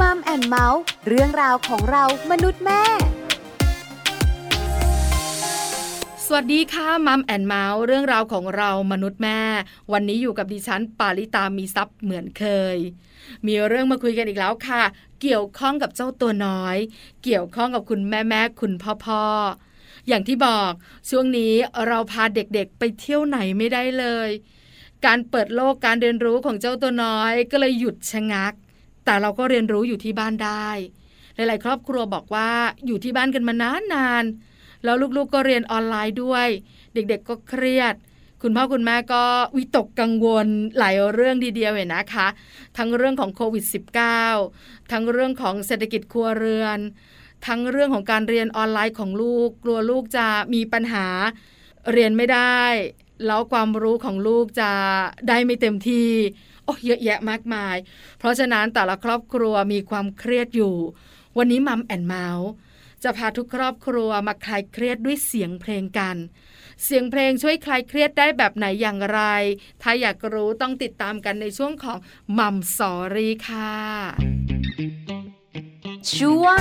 Mom and Mouth เรื่องราวของเรามนุษย์แม่ สวัสดีค่ะ Mom and Mouth เรื่องราวของเรามนุษย์แม่ วันนี้อยู่กับดิฉันปาริตามีซัพ์เหมือนเคย มีเรื่องมาคุยกันอีกแล้วค่ะ เกี่ยวข้องกับเจ้าตัวน้อย เกี่ยวข้องกับคุณแม่แม่คุณพ่อพ่ออย่างที่บอกช่วงนี้เราพาเด็กๆไปเที่ยวไหนไม่ได้เลย การเปิดโลกการเรียนรู้ของเจ้าตัวน้อยก็เลยหยุดชะงัก แต่เราก็เรียนรู้อยู่ที่บ้านได้ หลาย ๆ ครอบครัวบอกว่าอยู่ที่บ้านกันมานานนานแล้วลูก ๆ ก็เรียนออนไลน์ด้วย เด็ก ๆ ก็เครียด คุณพ่อคุณแม่ก็วิตกกังวลหลายเรื่องดีเดียวเลยนะคะ ทั้งเรื่องของโควิด -19 ทั้งเรื่องของเศรษฐกิจครัวเรือน ทั้งเรื่องของการเรียนออนไลน์ของลูก กลัวลูกจะมีปัญหาเรียนไม่ได้ แล้วความรู้ของลูกจะได้ไม่เต็มที่ โอ้เยอะแยะมากมาย เพราะฉะนั้นแต่ละครอบครัวมีความเครียดอยู่ วันนี้มัมแอนเมาส์จะพาทุกครอบครัวมาคลายเครียดด้วยเสียงเพลงกัน เสียงเพลงช่วยคลายเครียดได้แบบไหนอย่างไร ถ้าอยากรู้ต้องติดตามกันในช่วงของมัมสอรี่ค่ะช่วง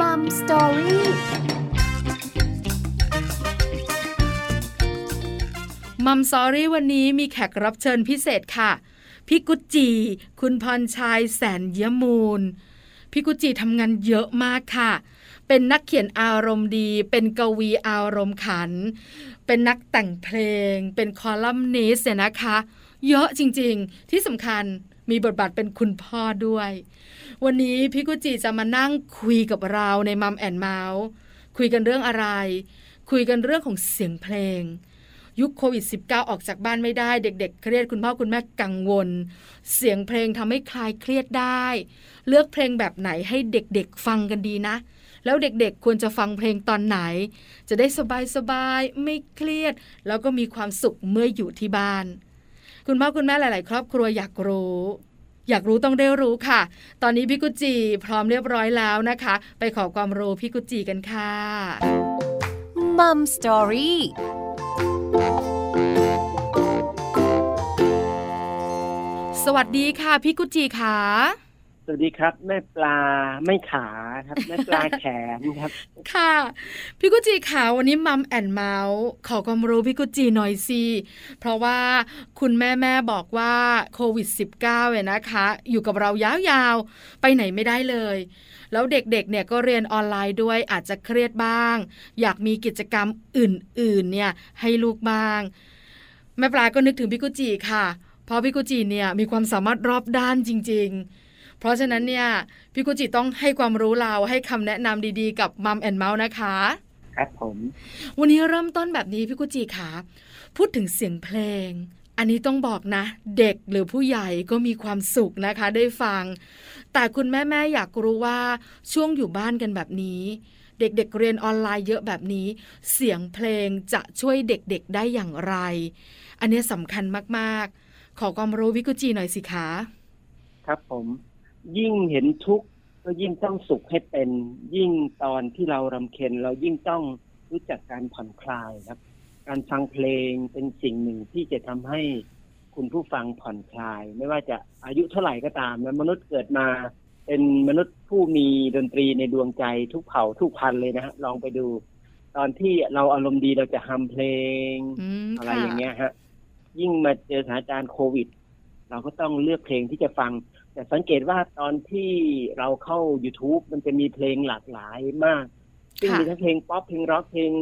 Mom Story Mom Story วันนี้มีแขกรับเชิญพิเศษค่ะ พี่กุดจี่ คุณพรชัยแสนยะมูล พี่กุดจี่ทำงานเยอะมากค่ะ เป็นนักเขียนอารมณ์ดี เป็นกวีอารมณ์ขัน เป็นนักแต่งเพลง เป็นคอลัมนิสต์นะคะ เยอะจริงๆ ที่สำคัญมีบทบาทเป็นคุณพ่อด้วย วันนี้พี่กุจิจะมานั่งคุยกับเราในมัมแอนเมาส์คุยกันเรื่องอะไร คุยกันเรื่องของเสียงเพลง ยุคโควิด -19 ออกจากบ้านไม่ได้ เด็ก ๆ เครียดคุณพ่อคุณแม่กังวล เสียงเพลงทำให้คลายเครียดได้ เลือกเพลงแบบไหนให้เด็กๆฟังกันดีนะ แล้วเด็กๆควรจะฟังเพลงตอนไหน จะได้สบายๆไม่เครียด แล้วก็มีความสุขเมื่ออยู่ที่บ้าน คุณพ่อคุณแม่หลาย ๆ ครอบครัวอยากรู้อยากรู้ต้องได้รู้ค่ะ ตอนนี้พี่กุจีพร้อมเรียบร้อยแล้วนะคะ ไปขอความรู้พี่กุจีกันค่ะมัมสตอรี่ สวัสดีค่ะ พี่กุจีค่ะ สวัสดีครับ แม่ปลาไม่ขาครับแม่ปลาแขนครับ ค่ะ พี่กุจีขาวันนี้มัมแอนเมาส์ขอความรู้พี่กุจีหน่อยสิเพราะว่าคุณแม่แม่บอกว่าโควิด -19 เนี่ยนะคะ อยู่กับเรายาวๆ ไปไหนไม่ได้เลย แล้วเด็กๆเนี่ยก็เรียนออนไลน์ด้วยอาจจะเครียดบ้าง อยากมีกิจกรรมอื่นๆเนี่ยให้ลูกบ้างแม่ปลาก็นึกถึงพี่กุจีค่ะเพราะพี่กุจีเนี่ยมีความสามารถรอบด้านจริง ๆเพราะฉะนั้นเนี่ยพี่กุจิต้องให้ความรู้เราให้คำแนะนำดีๆ กับมัมแอนเมาส์นะคะ ครับผม วันนี้เริ่มต้นแบบนี้พี่กุจิขาพูดถึงเสียงเพลง อันนี้ต้องบอกนะ เด็กหรือผู้ใหญ่ก็มีความสุขนะคะ ได้ฟัง แต่คุณแม่แม่อยากรู้ว่าช่วงอยู่บ้านกันแบบนี้ เด็กๆเเรียนออนไลน์เยอะแบบนี้ เสียงเพลงจะช่วยเด็กๆได้อย่างไร อันนี้สำคัญมากๆ ขอความรู้วิกุจีหน่อยสิคะครับผมยิ่งเห็นทุกข์ก็ยิ่งต้องสุขให้เป็น ยิ่งตอนที่เรารำเค็ญเรายิ่งต้องรู้จักการผ่อนคลายครับ การฟังเพลงเป็นสิ่งหนึ่งที่จะทำให้ คุณผู้ฟังผ่อนคลาย ไม่ว่าจะอายุเท่าไหร่ก็ตามมนุษย์เกิดมา เป็นมนุษย์ผู้มีดนตรีในดวงใจทุกเผ่าทุกพันเลยนะฮะลองไปดู ตอนที่เราอารมณ์ดีเราจะฮัมเพลงอะไรอย่างเงี้ยฮะยิ่งมาเจอสถานการณ์โควิด เราก็ต้องเลือกเพลงที่จะฟัง แต่สังเกตว่าตอนที่เราเข้า YouTube มันจะมีเพลงหลากหลายมาก ซึ่งมีทั้งเพลงป๊อปเพลงร็อกเพลง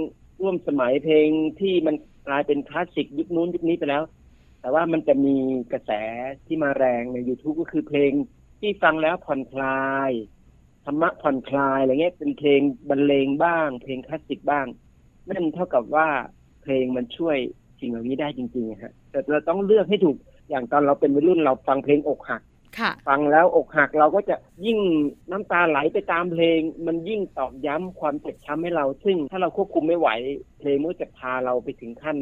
ร่วมสมัยเพลงที่มันกลายเป็นคลาสสิกยุคนู้นยุคนี้ไปแล้ว แต่ว่ามันจะมีกระแสที่มาแรงใน YouTube ก็คือเพลงที่ฟังแล้วผ่อนคลายธรรมะผ่อนคลายอะไรเงี้ยเป็นเพลงบรรเลงบ้าง เพลงคลาสสิกบ้าง นั่นเท่ากับว่าเพลงมันช่วยสิ่งเหล่านี้ได้จริงๆฮะแต่เราต้องเลือกให้ถูกอย่างตอนเราเป็นวัยรุ่นเราฟังเพลงอกหักฟังแล้วอกหักเราก็จะยิ่งน้ำตาไหลไปตามเพลง มันยิ่งตอกย้ำความเจ็บช้ำให้เรา ซึ่งถ้าเราควบคุมไม่ไหว เพลงมันจะพาเราไปถึงขั้น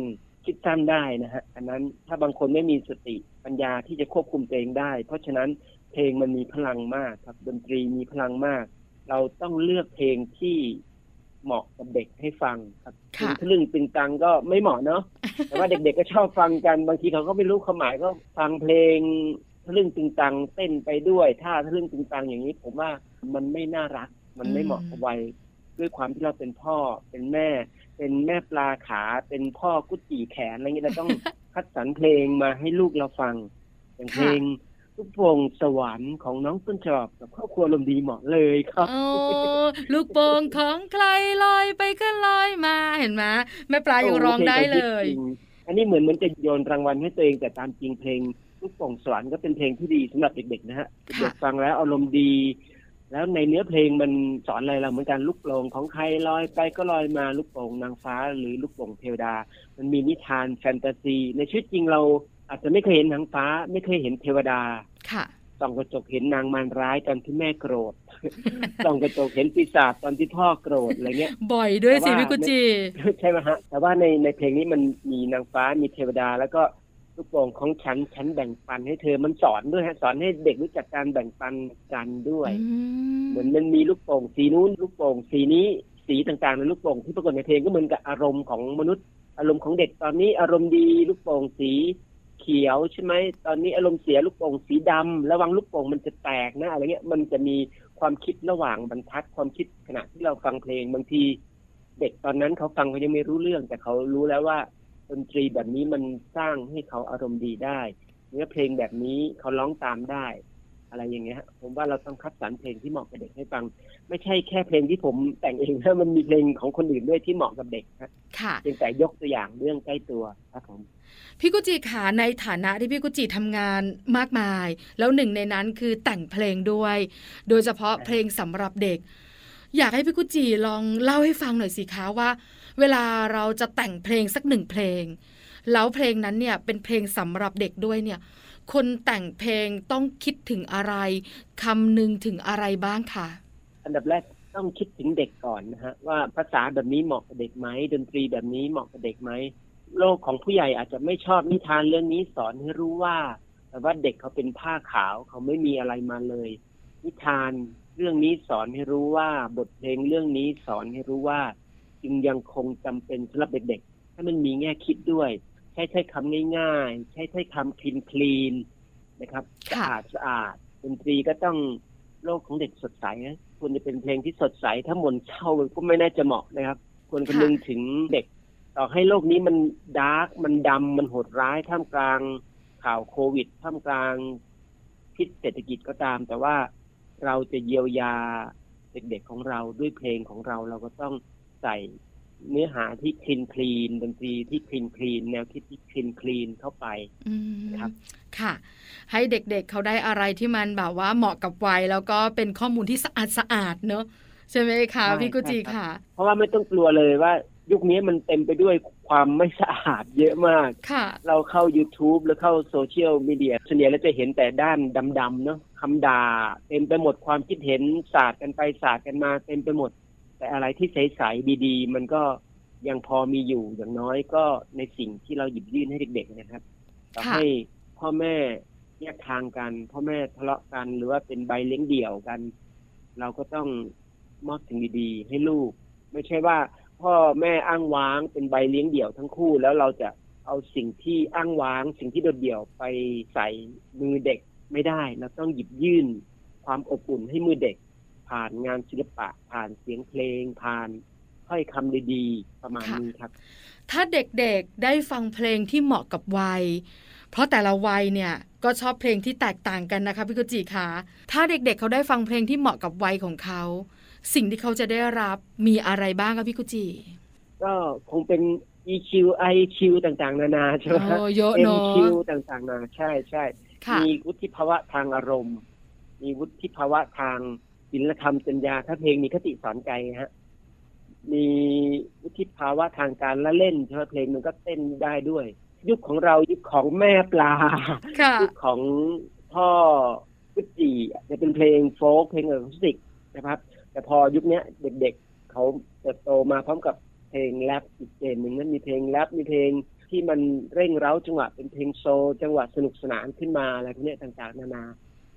คิดสั้นได้นะฮะอันนั้นถ้าบางคนไม่มีสติปัญญาที่จะควบคุมตัวเองได้ เพราะฉะนั้นเพลงมันมีพลังมากครับ ดนตรีมีพลังมาก เราต้องเลือกเพลงที่เหมาะกับเด็กให้ฟังครับทะลึ่งตึงตังก็ไม่เหมาะเนาะแต่ว่าเด็กๆก็ชอบฟังกัน บางทีเขาก็ไม่รู้ความหมายก็ฟังเพลงทะลึ่งตึงตังเต้นไปด้วยท่าทะลึ่งตึงตังอย่างนี้ ผมว่ามันไม่น่ารัก มันไม่เหมาะกับวัยด้วยความที่เราเป็นพ่อเป็นแม่ เป็นแม่ปลาขาเป็นพ่อกุจีแขนอะไรเงี้ยเราต้องคัดสรรเพลงมาให้ลูกเราฟังอย่างเพลงลูกโป่งสวรรค์ของน้องต้นฉบับกับครอบครัวลมดีเหมาะเลยครับโอ้ลูกโป่งของใครลอยไปก็ลอยมาเห็นไหมแม่ปลายังร้องได้เลยโอ้เพงจริงๆอันนี้เหมือนเหมันจะโยนรางวัลให้ตัวเองแต่ตามจริงเพลงลูกโป่งสวรรค์ก็เป็นเพลงที่ดีสำหรับเด็กๆนะฮะค่ะเด็กฟังแล้วอารมณ์ดี แล้วในเนื้อเพลงมันสอนอะไรเราเหมือนกันลูกโป่งของใครลอยไปก็ลอยมาลูกโป่งนางฟ้าหรือลูกโป่งเทวดา มันมีนิทานแฟนตาซี ในชีวิตจริงเราอาจจะไม่เคยเห็นนางฟ้า ไม่เคยเห็นเทวดาค่ะส่องกระจกเห็นนางมารร้ายตอนที่แม่โกรธส่องกระจกเห็นปีศาจตอนที่พ่อโกรธอะไรเงี้ย บ่อยด้วยสิแต่ว่าพี่กุจิใช่ไหมฮะ แต่ว่าในในเพลงนี้มันมีนางฟ้ามีเทวดา แล้วก็ ลูกโป่งของฉันฉันแบ่งปันให้เธอมันสอนด้วยฮะสอนให้เด็กรู้จักการแบ่งปันกันด้วยอืมเหมือนมันมีลูกโป่งสีนู้นลูกโป่งสีนี้สีต่างๆในลูกโป่งที่ปรากฏในเพลงก็เหมือนกับอารมณ์ของมนุษย์ อารมณ์ของเด็กตอนนี้อารมณ์ดีลูกโป่งสีเขียวใช่ไหมตอนนี้อารมณ์เสียลูกโป่งสีดำระวังลูกโป่งมันจะแตกนะอะไรเงี้ยมันจะมีความคิดระหว่างบรรทัดความคิดขณะที่เราฟังเพลงบางที เด็กตอนนั้นเขาฟังเขายังไม่รู้เรื่อง แต่เขารู้แล้วว่า ดนตรีแบบนี้มันสร้างให้เขาอารมณ์ดีได้ เนื้อเพลงแบบนี้เขาร้องตามได้ อะไรอย่างเงี้ยฮะผมว่าเราต้องคัดสรรเพลงที่เหมาะกับเด็กให้ฟัง ไม่ใช่แค่เพลงที่ผมแต่งเองนะมันมีเพลงของคนอื่นด้วยที่เหมาะกับเด็กครับค่ะเพียงแต่ยกตัวอย่างเรื่องใกล้ตัวครับผมพี่กุจิขาในฐานะที่พี่กุจิทำงานมากมาย แล้วหนึ่งในนั้นคือแต่งเพลงด้วย โดยเฉพาะเพลงสำหรับเด็ก อยากให้พี่กุจิลองเล่าให้ฟังหน่อยสิคะว่า เวลาเราจะแต่งเพลงสักหนึ่งเพลง แล้วเพลงนั้นเนี่ยเป็นเพลงสำหรับเด็กด้วยเนี่ยคนแต่งเพลงต้องคิดถึงอะไรคำนึงถึงอะไรบ้างคะอันดับแรกต้องคิดถึงเด็กก่อนนะฮะว่าภาษาแบบนี้เหมาะกับเด็กไหมดนตรีแบบนี้เหมาะกับเด็กไหมโลกของผู้ใหญ่อาจจะไม่ชอบนิทานเรื่องนี้สอนให้รู้ว่าแต่ว่าเด็กเขาเป็นผ้าขาวเขาไม่มีอะไรมาเลย นิทานเรื่องนี้สอนให้รู้ว่า บทเพลงเรื่องนี้สอนให้รู้ว่า จึงยังคงจำเป็นสำหรับเด็กๆถ้ามันมีแง่คิดด้วย ใช้ใช้คำง่ายๆ ใช้ใช้คำคลีนคลีนนะครับสะค่ะอาดสะอาดดนตรีก็ต้องโลกของเด็กสดใสนะควรจะเป็นเพลงที่สดใส ถ้าหมนเศร้าก็ไม่น่าจะเหมาะนะครับ ควรคำนึงถึงเด็ก ต่อให้โลกนี้มัน dark มันดำมันโหดร้ายท่ามกลางข่าวโควิด ท่ามกลางพิษเศรษฐกิจก็ตาม แต่ว่าเราจะเยียวยาเด็กๆของเราด้วยเพลงของเราเราก็ต้อง ใส่เนื้อหาที่ clean clean ดนตรีที่ clean clean แนวคิดที่ clean clean เข้าไปอืมครับค่ะ ให้เด็กๆเเขาได้อะไรที่มันแบบว่าเหมาะกับวัยแล้วก็เป็นข้อมูลที่สะอาดสะอาดๆเนอะใช่ไหมคะใช่พี่กุจิใช่ครับค่ะ เพราะว่าไม่ต้องกลัวเลยว่า ยุคนี้มันเต็มไปด้วยความไม่สะอาดเยอะมากค่ะ เราเข้า YouTube หรือเข้าโซเชียลมีเดียส่วนใหญ่เราจะเห็นแต่ด้านดำๆเนาะคำด่าเต็มไปหมดความคิดเห็นสาดกันไปสาดกันมาเต็มไปหมด แต่อะไรที่ใสๆดีๆ มันก็ยังพอมีอยู่อย่างน้อยก็ในสิ่งที่เราหยิบยื่นให้เด็กๆนะครับต่อค่ะให้พ่อแม่แยกทางกัน พ่อแม่ทะเลาะกันหรือว่าเป็นใบเลี้ยงเดี่ยวกัน เราก็ต้องมอบสิ่งดีๆให้ลูก ไม่ใช่ว่า พ่อแม่อ้างว้างเป็นใบเลี้ยงเดี่ยวทั้งคู่แล้วเราจะเอาสิ่งที่อ้างว้าง สิ่งที่โดดเดี่ยวไปใส่มือเด็กไม่ได้เราต้องหยิบยื่นความอบอุ่นให้มือเด็ก ผ่านงานศิลปะ ผ่านเสียงเพลง ผ่านถ้อยคำดีๆประมาณค่ะนี้ครับ ถ้าเด็กๆได้ฟังเพลงที่เหมาะกับวัย เพราะแต่ละวัยเนี่ยก็ชอบเพลงที่แตกต่างกันนะคะพี่กุจิคะถ้าเด็กๆเเขาได้ฟังเพลงที่เหมาะกับวัยของเขา สิ่งที่เขาจะได้รับมีอะไรบ้างคะพี่กุจิก็คงเป็น EQ IQ ต่างๆ นานาใช่ไหมครับโอ้เยอะเนอะ MQ ต่างๆ นานาใช่ใช่ค่ะมีวุฒิภาวะทางอารมณ์ มีวุฒิภาวะทาง ศีลธรรมจัญญาถ้าเพลงมีคติสอนใจฮะ มีวุฒิภาวะทางการละเล่นใช่ไหมเพลงมันก็เต้นได้ด้วย ยุคของเรายุคของแม่ปลาค่ะยุคของพ่อกุจีจะเป็นเพลงโฟล์คเพลงอะคูสติกนะครับ แต่พอยุคเนี้ยเด็กๆเขาเติบโตมาพร้อมกับเพลงแรปอีกเจนหนึ่งนั้นมีเพลงแรปมีเพลงที่มันเร่งเร้าจังหวะเป็นเพลงโซลจังหวะสนุกสนานขึ้นมาอะไรพวกเนี้ยต่างๆ นานา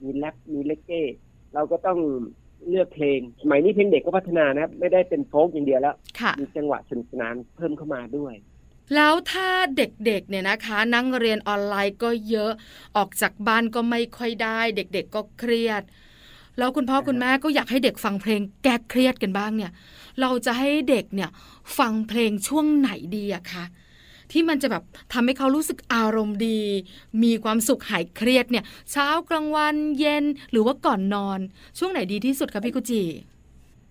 มีแรปมีเลกเก้เราก็ต้อง เลือกเพลง สมัยนี้เพลงเด็กก็พัฒนานะครับ ไม่ได้เป็นโฟล์กอย่างเดียวแล้วค่ะมีจังหวะสนุกสนานเพิ่มเข้ามาด้วยแล้วถ้าเด็กๆเนี่ยนะคะ นั่งเรียนออนไลน์ก็เยอะออกจากบ้านก็ไม่ค่อยได้ เด็กๆก็เครียด แล้วคุณพ่อคุณแม่ก็อยากให้เด็กฟังเพลงแก้เครียดกันบ้างเนี่ย เราจะให้เด็กเนี่ย ฟังเพลงช่วงไหนดีอะคะ ที่มันจะแบบทำให้เขารู้สึกอารมณ์ดี มีความสุขหายเครียดเนี่ยเช้ากลางวันเย็นหรือว่าก่อนนอน ช่วงไหนดีที่สุดคะพี่กุจิ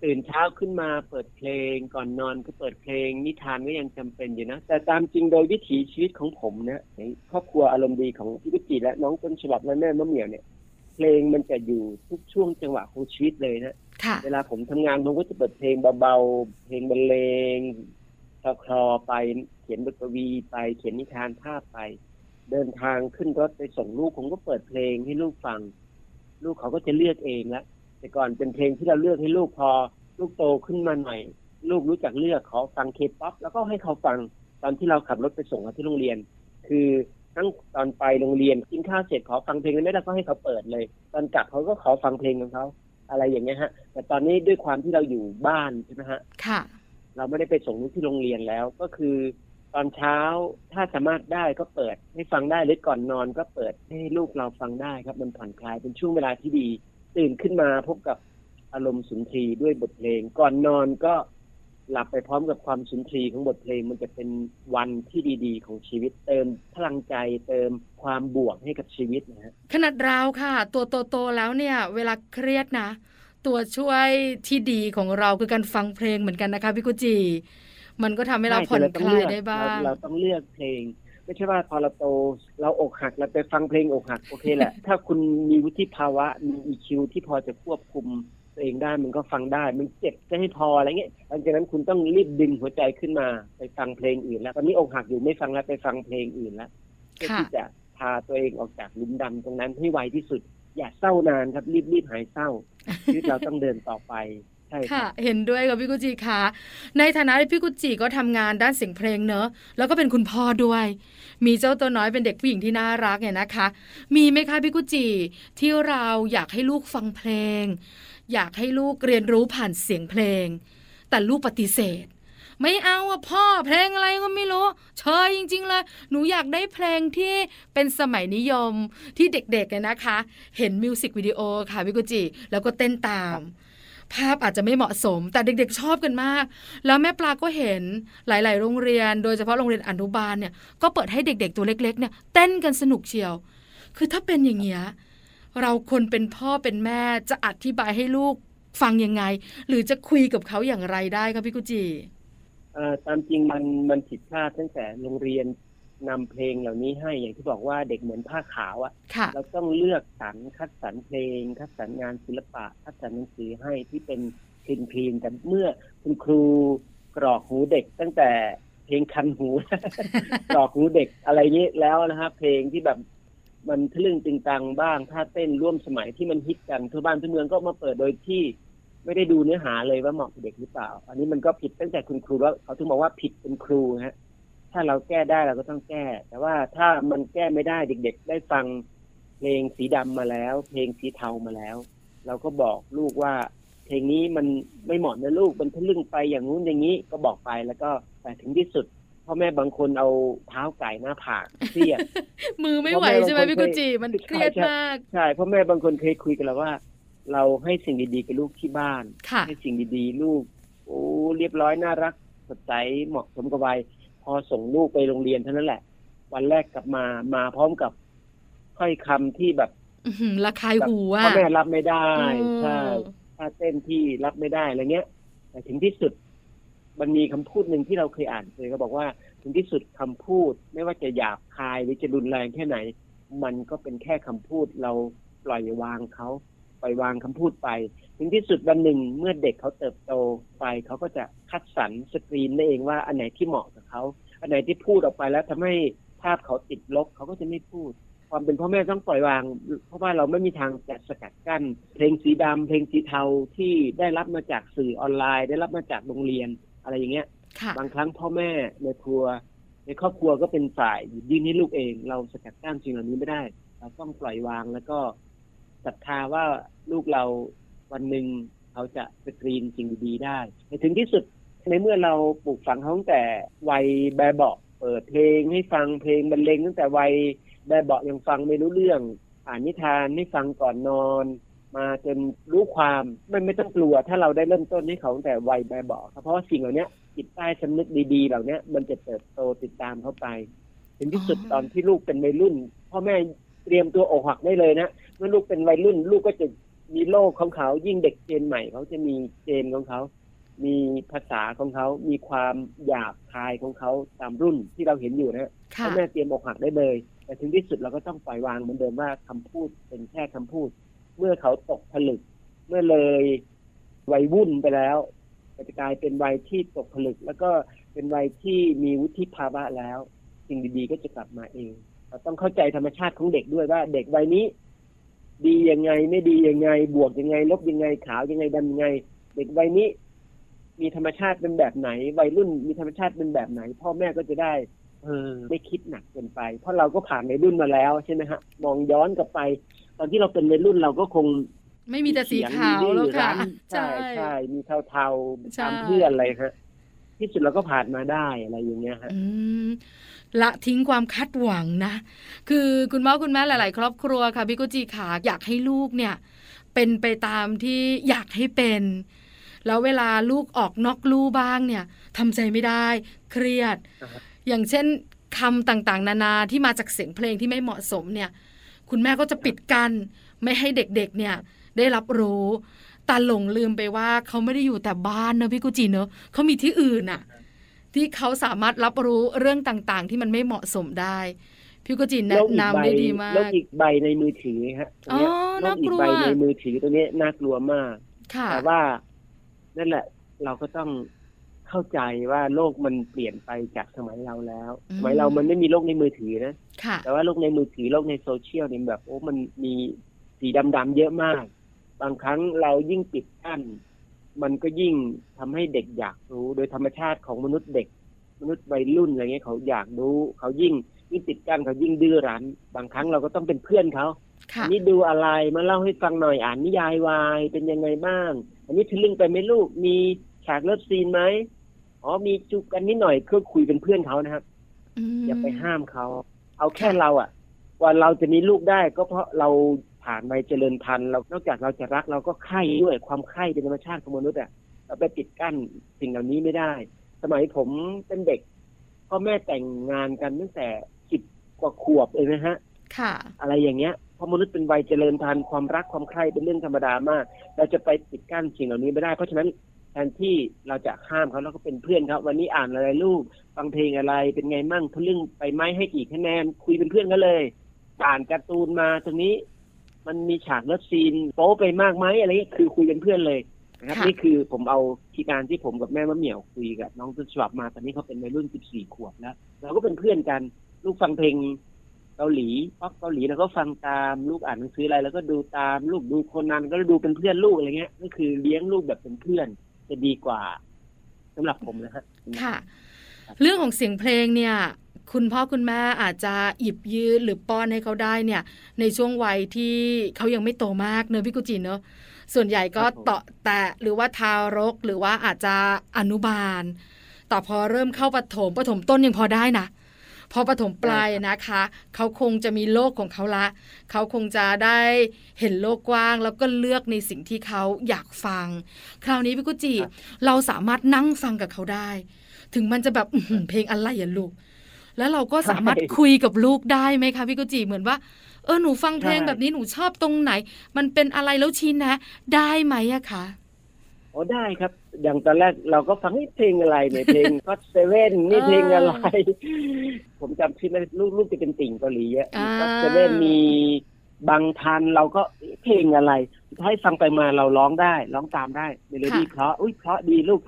ตื่นเช้าขึ้นมาเปิดเพลงก่อนนอนก็เปิดเพลง นิทานก็ยังจำเป็นอยู่นะ แต่ตามจริงโดยวิถีชีวิตของผมนะในครอบครัวอารมณ์ดีของพี่กุจิและน้องต้นฉบับและแม่มะเหมี่ยวเนี่ยเพลงมันจะอยู่ทุกช่วงจังหวะของชีวิตเลยนะค่ะเวลาผมทำงานผมก็จะเปิดเพลงเบาๆเพลงบรรเลงคลอๆไป เขียนบทกวีไปเขียนนิทานภาพไป เดินทางขึ้นรถไปส่งลูกผมก็เปิดเพลงให้ลูกฟัง ลูกเขาก็จะเลือกเองละแต่ก่อนเป็นเพลงที่เราเลือกให้ลูกพอ ลูกโตขึ้นมาหน่อย ลูกรู้จักเลือกขอฟังเคป๊อปแล้วก็ให้เขาฟังตอนที่เราขับรถไปส่งเขาที่โรงเรียน คือทั้งตอนไปโรงเรียนกินข้าวเสร็จขอฟังเพลงแล้วไม่ได้ก็ให้เขาเปิดเลย ตอนกลับเขาก็ขอฟังเพลงของเขาอะไรอย่างเงี้ยฮะ แต่ตอนนี้ด้วยความที่เราอยู่บ้านใช่ไหมฮะค่ะ เราไม่ได้ไปส่งลูกที่โรงเรียนแล้วก็คือ ตอนเช้าถ้าสามารถได้ก็เปิดให้ฟังได้หรือก่อนนอนก็เปิดให้ลูกเราฟังได้ครับ มันผ่อนคลายเป็นช่วงเวลาที่ดี ตื่นขึ้นมาพบกับอารมณ์สุนทรีด้วยบทเพลง ก่อนนอนก็หลับไปพร้อมกับความสุนทรีของบทเพลงมันจะเป็นวันที่ดีๆ ของชีวิตเติมพลังใจเติมความบวกให้กับชีวิตนะฮะขนาดเราค่ะ ตัวโตๆแล้วเนี่ย เวลาเครียดนะ ตัวช่วยที่ดีของเราคือการฟังเพลงเหมือนกันนะคะพี่กุจิ มันก็ทำให้เราใช่ผ่อนแต่คเรลายต้ได้องเลือกบ้างเรเราต้องเลือกเพลง ไม่ใช่ว่าพอเราโต เราอกหักเราไปฟังเพลงอกหักโอเคแหละ ถ้าคุณมีวุฒิภาวะมี EQ ที่พอจะควบคุมตัวเองได้มันก็ฟังได้ มันเจ็บจะให้พออะไรเงี้ยหลังจากนั้นคุณต้องรีบดึงหัวใจขึ้นมาไปฟังเพลงอื่น แล้วตอนนี้อกหักอยู่ไม่ฟังแล้วไปฟังเพลงอื่นแล้วเพื่อค่ะที่จะพาตัวเองออกจากหลุมดำตรงนั้นให้ไวที่สุด อย่าเศร้านานครับรีบรีบหายเศร้าชีวิตเราต้องเดินต่อไปใช่ คค่ะรับเห็นด้วยกับพี่กุจิค่ะ ในฐานะที่พี่กุจิก็ทำงานด้านเสียงเพลงเนอะ แล้วก็เป็นคุณพ่อด้วย มีเจ้าตัวน้อยเป็นเด็กผู้หญิงที่น่ารักเนี่ยนะคะ มีไหมคะพี่กุจิที่เราอยากให้ลูกฟังเพลง อยากให้ลูกเรียนรู้ผ่านเสียงเพลง แต่ลูกปฏิเสธไม่เอาอะพ่อเพลงอะไรก็ไม่รู้เชยจริง ๆ เลย หนูอยากได้เพลงที่เป็นสมัยนิยมที่เด็กๆเนี่ยนะคะ เห็นมิวสิกวิดีโอค่ะพี่กุจิแล้วก็เต้นตาม ภาพอาจจะไม่เหมาะสม แต่เด็กๆ ชอบกันมาก แล้วแม่ปลาก็เห็นหลาย ๆ โรงเรียน โดยเฉพาะโรงเรียนอนุบาลเนี่ยก็เปิดให้เด็ก ๆ ตัวเล็ก ๆ เนี่ยเต้นกันสนุกเชียว คือถ้าเป็นอย่างเงี้ยเราคนเป็นพ่อเป็นแม่จะอธิบายให้ลูกฟังยังไง หรือจะคุยกับเขาอย่างไรได้ครับพี่กุจิตามจริงมันมันผิดพลาดตั้งแต่โรงเรียน นำเพลงเหล่านี้ให้อย่างที่บอกว่าเด็กเหมือนผ้าขาวอะค่ะ เราต้องเลือกสรรคัดสรรเพลง คัดสรรงานศิลปะ คัดสรรหนังสือให้ที่เป็นคลีนคลีนแต่เมื่อคุณครูกรอกหูเด็กตั้งแต่เพลงคันหูกรอกหูเด็กอะไรนี้แล้วนะครับเพลงที่แบบมันทะลึ่งตึงตังบ้างท่าเต้นร่วมสมัยที่มันฮิตกันทั่วบ้านทั่วเมืองก็มาเปิดโดยที่ไม่ได้ดูเนื้อหาเลยว่าเหมาะกับเด็กหรือเปล่า อันนี้มันก็ผิดตั้งแต่คุณครูแล้วเขาถึงบอกว่าผิดเป็นครูฮะ ถ้าเราแก้ได้เราก็ต้องแก้ แต่ว่าถ้ามันแก้ไม่ได้เด็ก ๆ ได้ฟังเพลงสีดำมาแล้ว เพลงสีเทามาแล้ว เราก็บอกลูกว่า เพลงนี้มันไม่เหมาะนะลูกมันทะลึ่งไปอย่างงู้นอย่างนี้ก็บอกไปแล้วก็แต่ถึงที่สุดพ่อแม่บางคนเอาเท้าไก่หน้าผากเครียดมือไม่ไหวใช่ไหมพี่กุจิมันเครียดมากใช่พ่อแม่บางคนเคยคุยกันแล้วว่า เราให้สิ่งดีๆกับลูกที่บ้านค่ะให้สิ่งดีๆ ลูกโอ้เรียบร้อยน่ารักสดใสเหมาะสมกับวัย พอส่งลูกไปโรงเรียนเท่านั้นแหละ วันแรกกลับมามาพร้อมกับถ้อยคำที่แบบอื้อหือระคายหูพ่อะอแม่รับไม่ได้เออใช่ถ้าเต้นที่รับไม่ได้อะไรเงี้ยแต่ถึงที่สุด มันมีคำพูดหนึ่งที่เราเคยอ่านเคยก็บอกว่าถึงที่สุดคำพูด ไม่ว่าจะหยาบคายหรือจะรุนแรงแค่ไหน มันก็เป็นแค่คำพูดเราปล่อยวางเขาปล่อยวางคำพูดไป ถึงที่สุดวันหนึ่งเมื่อเด็กเขาเติบโตไปเขาก็จะคัดสรรสกรีนได้เองว่าอันไหนที่เหมาะกับ เขาอันไหนที่พูดออกไปแล้วทำให้ภาพเขาติดลบเขาก็จะไม่พูด ความเป็นพ่อแม่ต้องปล่อยวาง เพราะว่าเราไม่มีทางจะสกัดกั้น เพลงสีดำเพลงสีเทาที่ได้รับมาจากสื่อออนไลน์ ได้รับมาจากโรงเรียนอะไรอย่างเงี้ยค่ะบางครั้งพ่อแม่ในครัว ในครอบครัวก็เป็นฝ่ายหยิบยื่นให้ลูกเอง เราสกัดกั้นสิ่งเหล่านี้ไม่ได้ เราต้องปล่อยวางแล้วก็ศรัทธาว่าลูกเราวันหนึ่งเขาจะสกรีนสิ่งดีๆได้ในถึงที่สุด ในเมื่อเราปลูกฝังเขาตั้งแต่วัยแบบเบาเปิดเพลงให้ฟังเพลงบรรเลงตั้งแต่วัยแบบเบายังฟังไม่รู้เรื่อง อ่านนิทานให้ฟังก่อนนอน มาจนรู้ความไม่ไม่ต้องกลัว ถ้าเราได้เริ่มต้นให้เขาตั้งแต่วัยแบบเบาครับเพราะว่าสิ่งเหล่านี้จิตใต้สำนึกดีๆ เหล่านี้มันจะเติบโตติดตามเขาไปถึงที่สุดตอนที่ลูกเป็นวัยรุ่นพ่อแม่เตรียมตัวอกหักได้เลยนะเมื่อลูกเป็นวัยรุ่น ลูกก็จะมีโลกของเขายิ่งเด็กเจนใหม่เขาจะมีเจนของเขา มีภาษาของเขา มีความหยาบคายของเขาตามรุ่นที่เราเห็นอยู่นะค่ะพ่อแม่เตรียมอกหักได้เลย แต่ถึงที่สุดเราก็ต้องปล่อยวางเหมือนเดิมว่าคำพูดเป็นแค่คำพูด เมื่อเขาตกผลึก เมื่อเลยวัยวุ่นไปแล้วก็จะกลายเป็นวัยที่ตกผลึก แล้วก็เป็นวัยที่มีวุฒิภาวะแล้ว สิ่งดีๆก็จะกลับมาเอง เราต้องเข้าใจธรรมชาติของเด็กด้วยว่า เด็กวัยนี้ ดียังไงไม่ดียังไง บวกยังไง ลบยังไงขาวยังไงดำยังไง เด็กวัยนี้ มีธรรมชาติเป็นแบบไหน วัยรุ่นมีธรรมชาติเป็นแบบไหน พ่อแม่ก็จะได้เออไม่คิดหนักเกินไป เพราะเราก็ผ่านในรุ่นมาแล้วใช่ไหมฮะ มองย้อนกลับไป ตอนที่เราเป็นในรุ่นเราก็คง ไม่มีแต่สีขาวแล้วค่ะใช่ใช่มีเทาเทาๆใช่ตามเพื่อนอะไรฮะ ที่สุดเราก็ผ่านมาได้อะไรอย่างเงี้ยฮะอืมละทิ้งความคาดหวังนะ คือคุณพ่อคุณแม่หลาย ๆ ครอบครัวค่ะพี่กุจิขาอยากให้ลูกเนี่ย เป็นไปตามที่อยากให้เป็น แล้วเวลาลูกออกนอกลู่บ้างเนี่ยทำใจไม่ได้ เครียดอ่าฮะอย่างเช่นคำต่างๆ นานาที่มาจากเสียงเพลงที่ไม่เหมาะสมเนี่ย คุณแม่ก็จะปิดกัน้นไม่ให้เด็กๆ เนี่ยได้รับรู้แต่หลงลืมไปว่าเขาไม่ได้อยู่แต่บ้านเนอะพี่กุจิเนอะเขามีที่อื่นอะที่เขาสามารถรับรู้เรื่องต่างๆ ที่มันไม่เหมาะสมได้ พี่กุจิแนะโลกอีกนำใบได้ดีมากโลกอีกใบในมือถือฮะตรงเนี้ยอ๋อโลกอีน่ากกลัวใบในมือถือตัวเนี้ยน่ากลัวมากค่ะแต่ว่า นั่นแหละ เราก็ต้องเข้าใจว่าโลกมันเปลี่ยนไปจากสมัยเราแล้วอืมสมัยเรามันไม่มีโลกในมือถือนะค่ะแต่ว่าโลกในมือถือโลกในโซเชียลเนี่ยแบบโอ้มันมีสีดำๆเยอะมาก บางครั้งเรายิ่งปิดกั้น มันก็ยิ่งทำให้เด็กอยากรู้ โดยธรรมชาติของมนุษย์เด็ก มนุษย์วัยรุ่นอะไรเงี้ยเขาอยากรู้ เขายิ่งยิ่งปิดกั้นเขายิ่งดื้อรั้น บางครั้งเราก็ต้องเป็นเพื่อนเขาค่ะอันนี้ดูอะไรมาเล่าให้ฟังหน่อยอ่านนิยายวายเป็นยังไงบ้างอั นนี้ทะลึ่งไปไหมลูก มีฉากเลิฟซีนไหมอ๋อมีจุบกันนิดหน่อยคือคุยเป็นเพื่อนเขานะครับมอย่าไปห้ามเขาเอาแค่เราอะว่าเราจะมีลูกได้ ก็เพราะเราผ่านวัยเจริญพันธุ์เรานอกจากเราจะรักเราก็ใคร่ด้วยความใคร่เป็นธรรมชาติของมนุษย์อะเราไปปิดกั้นสิ่งเหล่านี้ไม่ได้ สมัยผมเป็นเด็กพ่อแม่แต่งงานกันตั้งแต่สิบกว่าขวบเลยนะฮะ ค่ะ อะไรอย่างเงี้ยเพ ราะมนุษย์เป็นวัยเจริญพันธุ์ความรักความใคร่เป็นเรื่องธรรมดามาก เราจะไปปิดกั้นสิ่งเหล่านี้ไม่ได้ เพราะฉะนั้นแทนที่เราจะห้ามเขาเราก็เป็นเพื่อนครับวันนี้อ่านอะไรลูกฟังเพลงอะไรเป็นไงมั่งทะลึ่งไปไหมให้กี่คะแนนคุยเป็นเพื่อนกันเลยอ่านการ์ตูนมาตรงนี้ มันมีฉากเลิฟซีนโป๊ไปมากไหมอะไรเงี้ยคือคุยเป็นเพื่อนเลยนะครับค่ะนี่คือผมเอาที่การที่ผมกับแม่มะเหมี่ยวคุยกับน้องต้นฉบับมาตอนนี้เขาเป็นวัยรุ่น 14 ขวบแล้วเราก็เป็นเพื่อนกัน ลูกฟังเพลง เกาหลีป๊อปเกาหลีเราก็ฟังตามลูกอ่านหนังสืออะไรแล้วก็ดูตามลูกดูโคนนันก็ดูเป็นเพื่อนลูกอะไรเงี้ย ก็คือเลี้ยงลูกแบบเป็นเพื่อน จะดีกว่าสำหรับผมนะฮะค่ะ เรื่องของเสียงเพลงเนี่ยคุณพ่อคุณแม่อาจจะหยิบยืดหรือป้อนให้เขาได้เนี่ย ในช่วงวัยที่เขายังไม่โตมากเนอะพี่กุจิเนอะส่วนใหญ่ก็ครับผมเตาะแตะหรือว่าทารกหรือว่าอาจจะอนุบาลแต่พอเริ่มเข้าปฐมปฐมต้นยังพอได้นะ พอปฐมปลายนะคะ เขาคงจะมีโลกของเขาละ เขาคงจะได้เห็นโลกกว้าง แล้วก็เลือกในสิ่งที่เขาอยากฟัง คราวนี้พี่กุจิครับเราสามารถนั่งฟังกับเขาได้ ถึงมันจะแบบอื้อหือเพลงอะไรอะลูก แล้วเราก็สามารถใช่คุยกับลูกได้ไหมคะพี่กุจิเหมือนว่าเออหนูฟังเพลงใช่แบบนี้หนูชอบตรงไหน มันเป็นอะไรแล้วชี้แนะ ได้ไหมอะคะ โอ้ได้ครับ อย่างตอนแรกเราก็ฟังนี่เพลงอะไรเนี่ยเพลงก็เซเว่นนี่เพลงอะไร ผมจำชื่อไม่ได้ลูกลูกจะเป็นติ่งเกาหลีอะอ่าก็เซเว่นมีบางทันเราก็เอ๊ะเพลงอะไรสุดท้ายฟังไปมาเราร้องได้ ร้องตามได้เมโลดี้เพราะอุ้ยเพราะดีลูก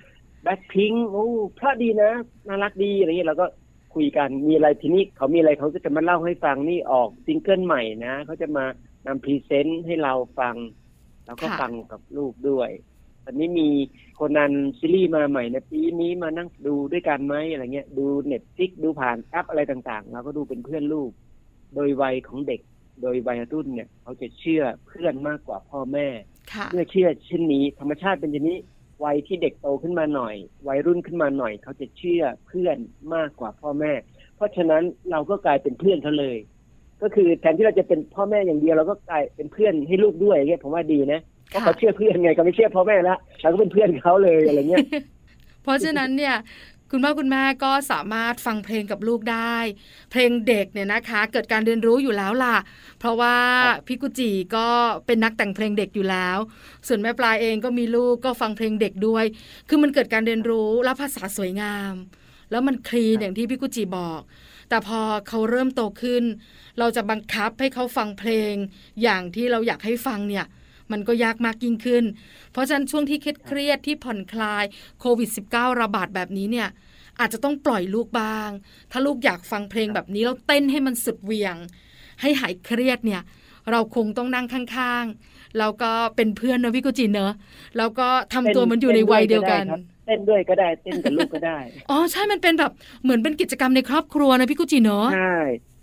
แบ็คพิงโอ้เพราะดีนะน่ารักดีอะไรเงี้ยเราก็คุยกันมีอะไรทีนี้เขามีอะไรเขาก็จะมาเล่าให้ฟังนี่ออกซิงเกิลใหม่นะเขาจะมานำ present ให้เราฟังเราก็ค่ะฟังกับลูกด้วย ตอนนี้มีโคนันซีรีส์มาใหม่ในปีนี้มานั่งดูด้วยกันไหมอะไรเงี้ย ดู Netflix ดูผ่านแอปอะไรต่างๆเราก็ดูเป็นเพื่อนลูก โดยวัยของเด็ก โดยวัยรุ่นเนี่ย เขาจะเชื่อเพื่อนมากกว่าพ่อแม่ค่ะเมื่อเชื่อเช่นนี้ ธรรมชาติเป็นอย่างนี้วัยที่เด็กโตขึ้นมาหน่อย วัยรุ่นขึ้นมาหน่อย เขาจะเชื่อเพื่อนมากกว่าพ่อแม่ เพราะฉะนั้นเราก็กลายเป็นเพื่อนเขาเลย ก็คือแทนที่เราจะเป็นพ่อแม่อย่างเดียวเราก็กลายเป็นเพื่อนให้ลูกด้วยอย่างเงี้ยผมว่าดีนะ เพราะเขาเชื่อเพื่อนไงก็ไม่เชื่อพ่อแม่ละเราก็เป็นเพื่อนเขาเลยอะไรเงี้ยเพราะฉะนั้นเนี่ยคุณพ่อคุณแม่ก็สามารถฟังเพลงกับลูกได้ เพลงเด็กเนี่ยนะคะ เกิดการเรียนรู้อยู่แล้วล่ะ เพราะว่าพี่กุจิก็เป็นนักแต่งเพลงเด็กอยู่แล้ว ส่วนแม่ปลาเองก็มีลูกก็ฟังเพลงเด็กด้วย คือมันเกิดการเรียนรู้และภาษาสวยงาม แล้วมันคลีนอย่างที่พี่กุจิบอก แต่พอเขาเริ่มโตขึ้น เราจะบังคับให้เขาฟังเพลง อย่างที่เราอยากให้ฟังเนี่ย มันก็ยากมากยิ่งขึ้น เพราะฉะนั้นช่วงที่เครียดที่ผ่อนคลายโควิด -19 ระบาดแบบนี้เนี่ยอาจจะต้องปล่อยลูกบ้าง ถ้าลูกอยากฟังเพลงแบบนี้แล้วเต้นให้มันสุดเวียง ให้หายเครียดเนี่ยเราคงต้องนั่งข้างๆ แล้วก็เป็นเพื่อนนะพี่กุจินเนอะแล้วก็ทำตัวมันอยู่ในวัยเดียวกัน เต้นด้วยก็ได้เต้นกับลูกก็ได้ อ๋อใช่มันเป็นแบบเหมือนเป็นกิจกรรมในครอบครัวนะพี่กุจิเนอะใช่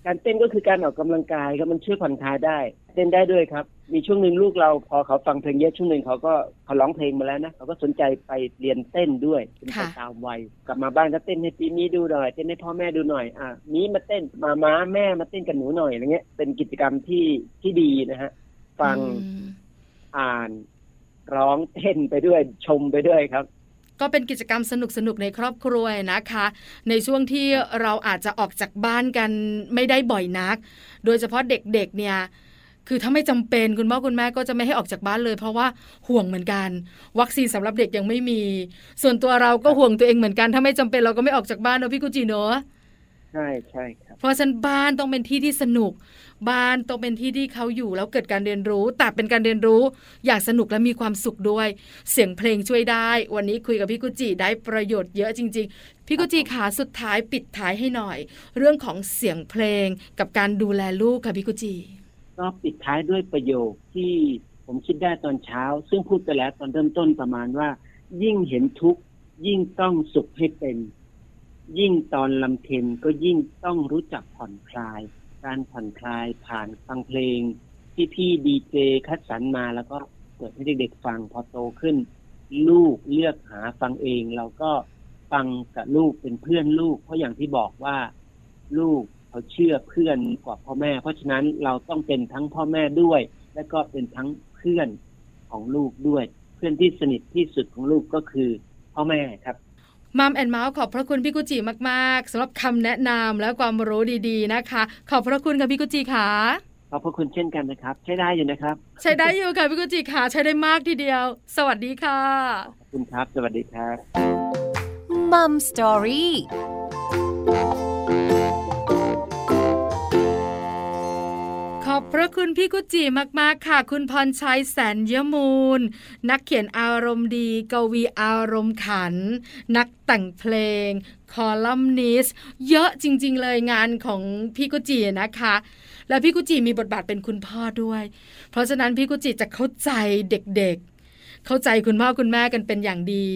การเต้นก็คือการออกกำลังกายครับมันช่วยผ่อนคลายได้ เต้นได้ด้วยครับ มีช่วงหนึ่งลูกเราพอเขาฟังเพลงเยอะช่วงหนึ่งเขาก็เขาร้องเพลงมาแล้วนะเขาก็สนใจไปเรียนเต้นด้วยเป็นไปตามวัยกลับมาบ้านก็เต้นให้ปีนี้ดูหน่อยเต้นให้พ่อแม่ดูหน่อยอะนี้มาเต้นมาม้าแม่มาเต้นกับหนูหน่อยอะไรเงี้ย เป็นกิจกรรมที่ที่ดีนะฮะฟังอ่านร้องเต้นไปด้วยชมไปด้วยครับ ก็เป็นกิจกรรมสนุกสนุกในครอบครัวนะคะ ในช่วงที่เราอาจจะออกจากบ้านกันไม่ได้บ่อยนัก โดยเฉพาะเด็กๆเนี่ยคือถ้าไม่จำเป็นคุณพ่อคุณแม่ก็จะไม่ให้ออกจากบ้านเลย เพราะว่าห่วงเหมือนกัน วัคซีนสำหรับเด็กยังไม่มี ส่วนตัวเราก็ห่วงตัวเองเหมือนกัน ถ้าไม่จำเป็นเราก็ไม่ออกจากบ้านเนาะพี่กุจิเนาะ ใช่ใช่ครับ เพราะฉะนั้นบ้านต้องเป็นที่ที่สนุก บ้านต้องเป็นที่ที่เขาอยู่แล้วเกิดการเรียนรู้แต่เป็นการเรียนรู้อย่างสนุกและมีความสุขด้วย เสียงเพลงช่วยได้ วันนี้คุยกับพี่กุจิได้ประโยชน์เยอะจริง ๆ พี่กุจิขาสุดท้ายปิดท้ายให้หน่อย เรื่องของเสียงเพลงกับการดูแลลูกค่ะพี่กุจิก็ปิดท้ายด้วยประโยคที่ผมคิดได้ตอนเช้า ซึ่งพูดไปแล้วตอนเริ่มต้นประมาณว่า ยิ่งเห็นทุกข์ยิ่งต้องสุขให้เป็น ยิ่งตอนลำเค็นก็ยิ่งต้องรู้จักผ่อนคลาย การผ่อนคลายผ่านฟังเพลง ที่พี่ดีเจคัดสรรมาแล้วก็เปิดให้เด็กๆฟังพอโตขึ้น ลูกเลือกหาฟังเองเราก็ฟังกับลูกเป็นเพื่อนลูก เพราะอย่างที่บอกว่าลูกเขาเชื่อเพื่อนกว่าพ่อแม่ เพราะฉะนั้นเราต้องเป็นทั้งพ่อแม่ด้วย และก็เป็นทั้งเพื่อนของลูกด้วย เพื่อนที่สนิทที่สุดของลูกก็คือพ่อแม่ครับ มัมแอนเมาส์ขอบพระคุณพี่กุจิมากๆสำหรับคำแนะนำและความรู้ดีๆนะคะ ขอบพระคุณกับพี่กุจิค่ะขอบพระคุณเช่นกันนะครับ ใช้ได้อยู่นะครับ ใช้ได้อยู่ค่ะพี่กุจิค่ะใช้ได้มากทีเดียว สวัสดีค่ะขอบคุณครับ สวัสดีครับมัมสตอรี่ อบพระคุณพี่กุจิมากๆค่ะ คุณพรชัยแสนยมูล นักเขียนอารมณ์ดี กวีอารมณ์ขัน นักแต่งเพลง คอลัมนิสเยอะจริง ๆ เลยงานของพี่กุจินะคะและพี่กุจิมีบทบาทเป็นคุณพ่อด้วย เพราะฉะนั้นพี่กุจิจะเข้าใจเด็กๆ เข้าใจคุณพ่อคุณแม่กันเป็นอย่างดี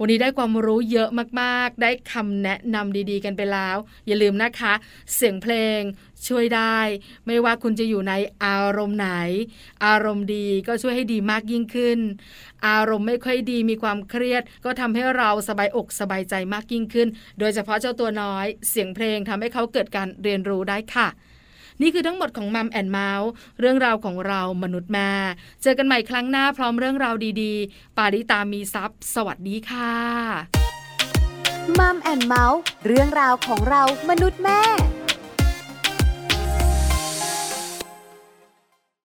วันนี้ได้ความรู้เยอะมากๆ ได้คำแนะนำดีๆ กันไปแล้ว อย่าลืมนะคะ เสียงเพลงช่วยได้ ไม่ว่าคุณจะอยู่ในอารมณ์ไหน อารมณ์ดีก็ช่วยให้ดีมากยิ่งขึ้น อารมณ์ไม่ค่อยดีมีความเครียด ก็ทำให้เราสบายอกสบายใจมากยิ่งขึ้น โดยเฉพาะเจ้าตัวน้อย เสียงเพลงทำให้เขาเกิดการเรียนรู้ได้ค่ะ นี่คือทั้งหมดของ Mom and Mouth เรื่องราวของเรามนุษย์แม่เจอกันใหม่ครั้งหน้าพร้อมเรื่องราวดีๆ ปาริตามีซัพ์สวัสดีค่ะ Mom and Mouth เรื่องราวของเรามนุษย์แม่